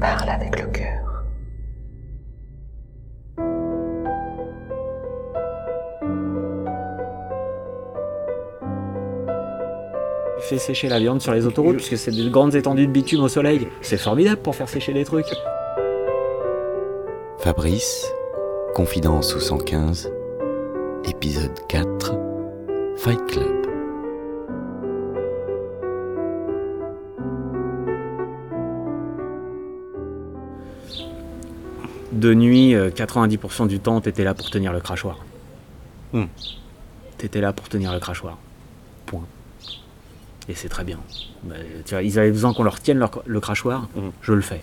parle avec le cœur. fait sécher la viande sur les autoroutes puisque c'est des grandes étendues de bitume au soleil. C'est formidable pour faire sécher des trucs. Fabrice, Confidence sous 115, épisode 4, Fight Club. De nuit, euh, 90% du temps, t'étais là pour tenir le crachoir. Hmm. T'étais là pour tenir le crachoir. Point. Et c'est très bien. Bah, tu vois, ils avaient besoin qu'on leur tienne leur- le crachoir, Mhm. je le fais.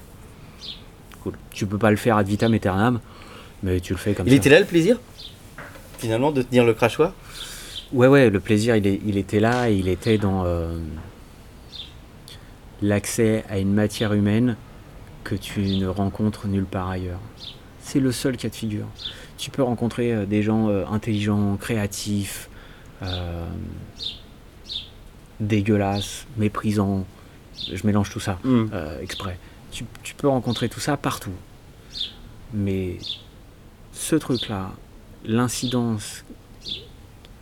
Cool. Tu peux pas le faire ad vitam aeternam, mais tu le fais comme Il ça. était là le plaisir? Finalement de tenir le crachoir? Ouais, ouais, le plaisir, il, est- il était là, et il était dans euh, l'accès à une matière humaine que tu ne rencontres nulle part ailleurs. C'est le seul cas de figure. Tu peux rencontrer euh, des gens euh, intelligents, créatifs, euh, dégueulasses, méprisants. Je mélange tout ça euh, exprès. Tu, tu peux rencontrer tout ça partout. Mais ce truc-là, l'incidence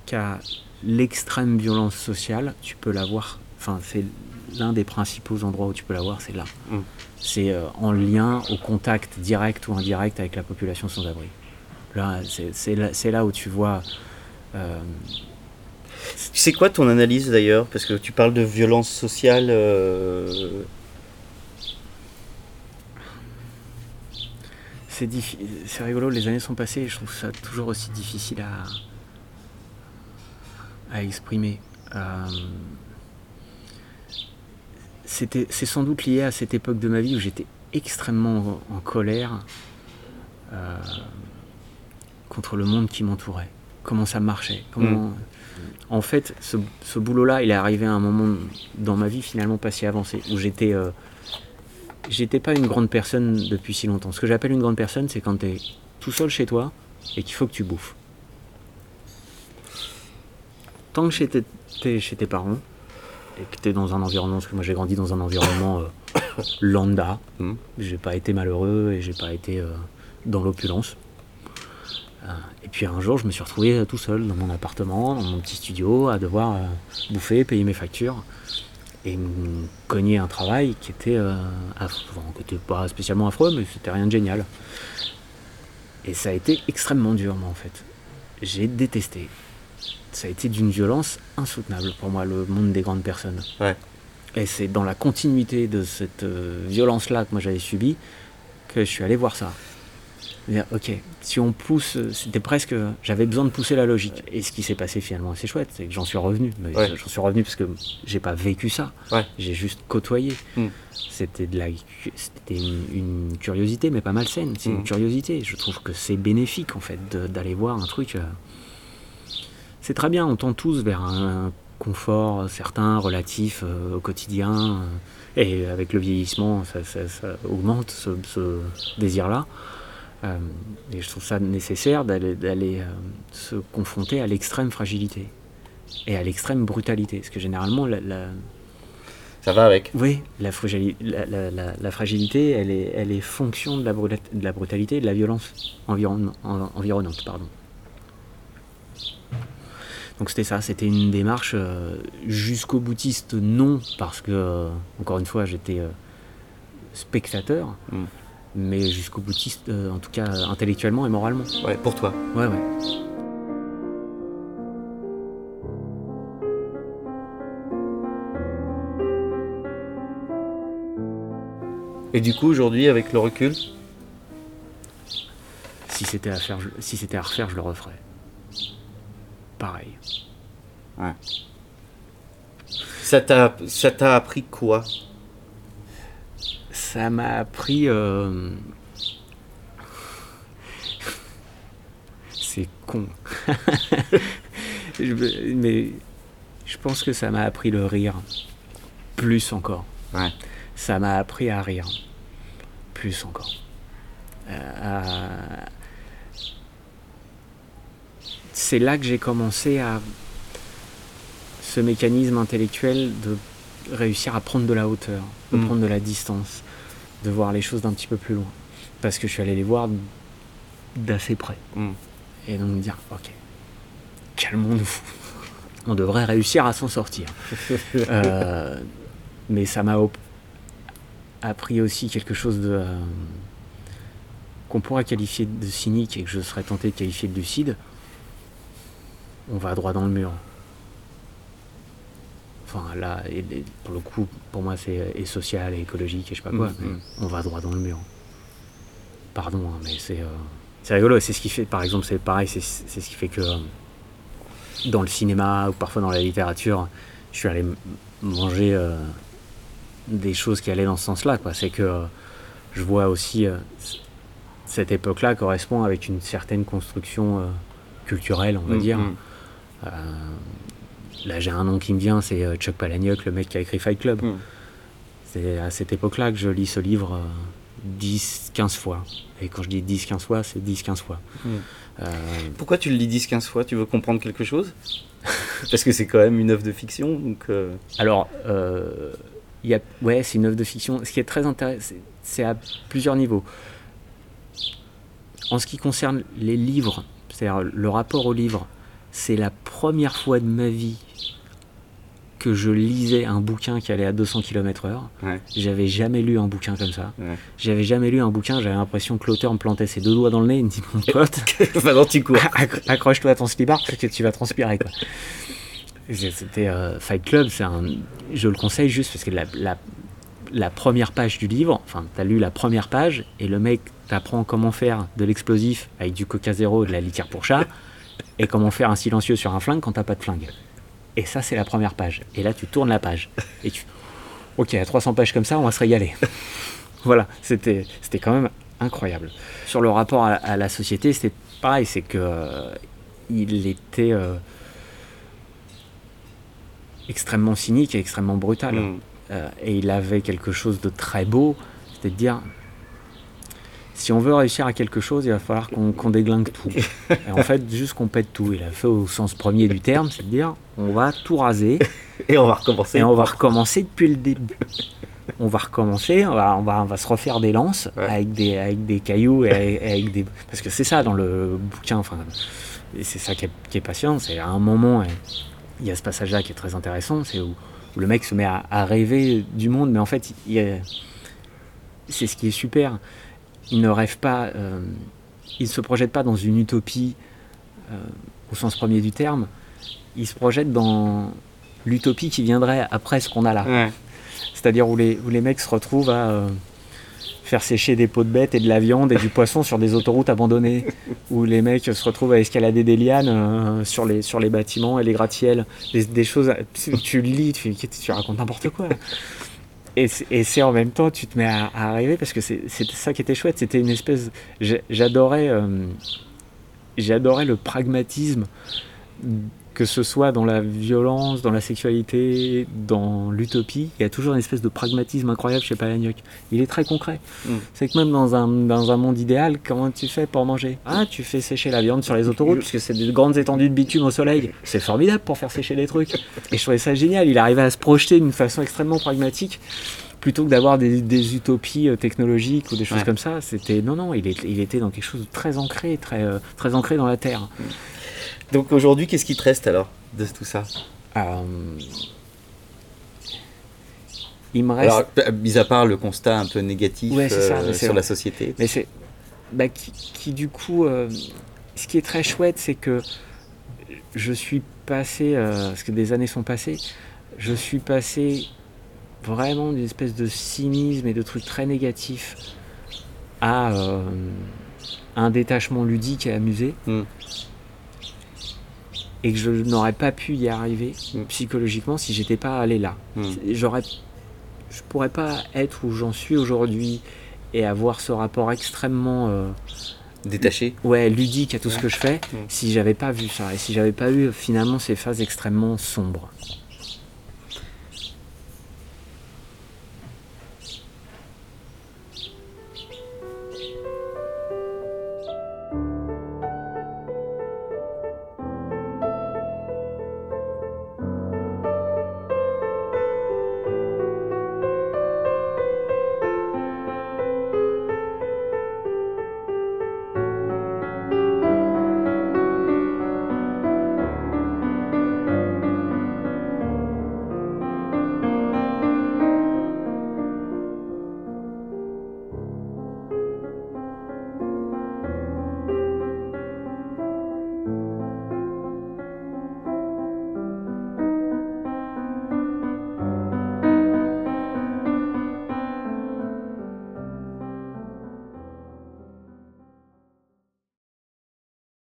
qu'a l'extrême violence sociale, tu peux l'avoir. Enfin, c'est l'un des principaux endroits où tu peux l'avoir, c'est là. Mm. C'est euh, en lien, au contact direct ou indirect avec la population sans abri. Là, c'est- là, où tu vois. euh, C'est quoi ton analyse d'ailleurs? Parce que tu parles de violence sociale. euh, C'est diffi- rigolo, les années sont passées et je trouve ça toujours aussi difficile à, à exprimer. Euh, c'est sans doute lié à cette époque de ma vie où j'étais extrêmement en, en colère euh, contre le monde qui m'entourait. Comment ça marchait comment... En fait, ce, ce boulot-là, il est arrivé à un moment dans ma vie finalement pas si avancé, où j'étais... euh, j'étais pas une grande personne depuis si longtemps. Ce que j'appelle une grande personne, c'est quand tu es tout seul chez toi et qu'il faut que tu bouffes. Tant que t'es chez tes parents et que tu es dans un environnement, parce que moi j'ai grandi dans un environnement euh, lambda, Mhm. j'ai pas été malheureux et j'ai pas été euh, dans l'opulence. Euh, et puis un jour, je me suis retrouvé tout seul dans mon appartement, dans mon petit studio, à devoir bouffer, payer mes factures et me cogner un travail qui était, affreux. Enfin, qui était pas spécialement affreux, mais c'était rien de génial. Et ça a été extrêmement dur, moi, en fait. J'ai détesté. Ça a été d'une violence insoutenable pour moi, le monde des grandes personnes. Ouais. Et c'est dans la continuité de cette euh, violence-là que moi j'avais subie que je suis allé voir ça. Dire, ok, si on pousse, c'était presque, j'avais besoin de pousser la logique. Et ce qui s'est passé finalement assez chouette, c'est que j'en suis revenu. Ouais. J'en suis revenu parce que j'ai pas vécu ça. Ouais. J'ai juste côtoyé. Mm. C'était de la, c'était une, une curiosité, mais pas malsaine. C'est Mm. une curiosité. Je trouve que c'est bénéfique en fait d'aller voir un truc. euh, C'est très bien. On tend tous vers un confort certain, relatif euh, au quotidien. euh, et avec le vieillissement, ça, ça- ça augmente ce, ce désir-là. Euh, et je trouve ça nécessaire d'aller se confronter à l'extrême fragilité et à l'extrême brutalité. Parce que généralement, la, la- Ça va avec? oui, la, fragili- la, la- la- la fragilité, elle est, elle est fonction de la, brutalité et de la violence environ- en- environnante. Pardon. Donc c'était ça, c'était une démarche euh, jusqu'au boutiste, non, parce que, euh, encore une fois, j'étais euh, spectateur, Mm. mais jusqu'au boutiste, en tout cas intellectuellement et moralement. Ouais, pour toi. Ouais, ouais. Et du coup, aujourd'hui, avec le recul, Si c'était à faire, je- si c'était à refaire, je le referais. Pareil. ça t'a ça t'a appris quoi? Ça m'a appris. euh, C'est con. Mais je pense que ça m'a appris le rire. Plus encore. Ouais. Ça m'a appris à rire. Plus encore. Euh, à- C'est là que j'ai commencé à ce mécanisme intellectuel de réussir à prendre de la hauteur, de Mm. prendre de la distance, de voir les choses d'un petit peu plus loin. Parce que je suis allé les voir d'assez près. Mm. Et donc me dire, ok, calmons-nous. On devrait réussir à s'en sortir. Euh, mais ça m'a appris aussi quelque chose de euh, qu'on pourrait qualifier de cynique et que je serais tenté de qualifier de lucide. On va droit dans le mur. Enfin là, et- et pour le coup, pour moi c'est et social et écologique et je sais pas quoi. Mhm. mais on va droit dans le mur. Pardon, hein, mais c'est euh, c'est rigolo. C'est ce qui fait, par exemple, c'est pareil, c'est c'est ce qui fait que euh, dans le cinéma ou parfois dans la littérature, je suis allé manger euh, des choses qui allaient dans ce sens-là. C'est que euh, je vois aussi euh, cette époque-là correspond avec une certaine construction euh, culturelle, on va Mm, dire. Euh, là, j'ai un nom qui me vient, c'est euh, Chuck Palahniuk, le mec qui a écrit Fight Club. Mm. C'est à cette époque-là que je lis ce livre 10-15 fois. Et quand je dis 10-15 fois, c'est 10-15 fois. Mm. Euh, Pourquoi tu le lis 10-15 fois? Tu veux comprendre quelque chose? Parce que c'est quand même une œuvre de fiction, donc... euh, Alors, euh, y a, ouais, c'est une œuvre de fiction. Ce qui est très intéressant, c'est à plusieurs niveaux. En ce qui concerne les livres, c'est-à-dire le rapport au livre, c'est la première fois de ma vie que je lisais un bouquin qui allait à 200 km/h. Ouais. J'avais jamais lu un bouquin comme ça. Ouais. J'avais jamais lu un bouquin, j'avais l'impression que l'auteur me plantait ses deux doigts dans le nez et me dit Mon pote, Maintenant, tu cours. Accro- accroche-toi à ton slibard parce que tu vas transpirer quoi. C'était euh, Fight Club, c'est un, je le conseille juste parce que la, la, la première page du livre, enfin t'as lu la première page et le mec t'apprend comment faire de l'explosif avec du coca zéro et de la litière pour chat et comment faire un silencieux sur un flingue quand t'as pas de flingue. Et ça c'est la première page. Et là tu tournes la page et tu, ok à 300 pages comme ça on va se régaler. voilà, c'était c'était quand même incroyable. Sur le rapport à, à la société, c'était pareil, c'est que euh, il était euh, extrêmement cynique et extrêmement brutal. Mm. Euh, et il avait quelque chose de très beau, c'était de dire si on veut réussir à quelque chose, il va falloir qu'on déglingue tout. et en fait, juste qu'on pète tout. Il a fait au sens premier du terme, c'est de dire on va tout raser Et on va recommencer. et on va recommencer depuis le début. On va recommencer, on va, on va, on va se refaire des lances Ouais. avec, des, avec des cailloux et avec, avec des. Parce que c'est ça dans le bouquin, enfin, et c'est ça qui est, qui est passionnant. C'est à un moment, euh, il y a ce passage-là qui est très intéressant, c'est où, où le mec se met à, à rêver du monde, mais en fait, c'est ce qui est super. Il ne rêve pas, euh, il ne se projette pas dans une utopie euh, au sens premier du terme. Il se projette dans l'utopie qui viendrait après ce qu'on a là. Ouais. C'est-à-dire où les, où les mecs se retrouvent à euh, faire sécher des peaux de bêtes et de la viande et du poisson sur des autoroutes abandonnées. où les mecs se retrouvent à escalader des lianes euh, sur, les, sur les bâtiments et les gratte-ciels. Des, des choses, tu, tu lis, tu, tu racontes n'importe quoi. Et c'est- en même temps, tu te mets à, à rêver parce que c'était ça qui était chouette. C'était une espèce. euh, J'adorais le pragmatisme que ce soit dans la violence, dans la sexualité, dans l'utopie, il y a toujours une espèce de pragmatisme incroyable chez Palahniuk. Il est très concret. Mm. C'est que même dans un, dans un monde idéal, comment tu fais pour manger? Ah, tu fais sécher la viande sur les autoroutes, puisque c'est des grandes étendues de bitume au soleil. C'est formidable pour faire sécher des trucs. Et je trouvais ça génial. Il arrivait à se projeter d'une façon extrêmement pragmatique. Plutôt que d'avoir des, des utopies euh, technologiques ou des choses Ouais. comme ça, c'était non non, il, est- il était dans quelque chose de très ancré, très euh, très ancré dans la terre. Donc aujourd'hui, qu'est-ce qui te reste alors de tout ça? Euh, il me reste. Alors, euh, mis à part le constat un peu négatif Ouais, c'est ça, euh, sur la société. Mais c'est. bah, qui, qui, du coup. euh, ce qui est très chouette, c'est que je suis passé. euh, parce que des années sont passées. Je suis passé vraiment d'une espèce de cynisme et de trucs très négatifs à un détachement ludique et amusé. Mm. Et que je n'aurais pas pu y arriver psychologiquement si j'étais pas allé là. Mm. J'aurais, je pourrais pas être où j'en suis aujourd'hui et avoir ce rapport extrêmement euh, Détaché. ouais, ludique à tout ce que je fais Mm. si j'avais pas vu ça et si j'avais pas eu finalement ces phases extrêmement sombres.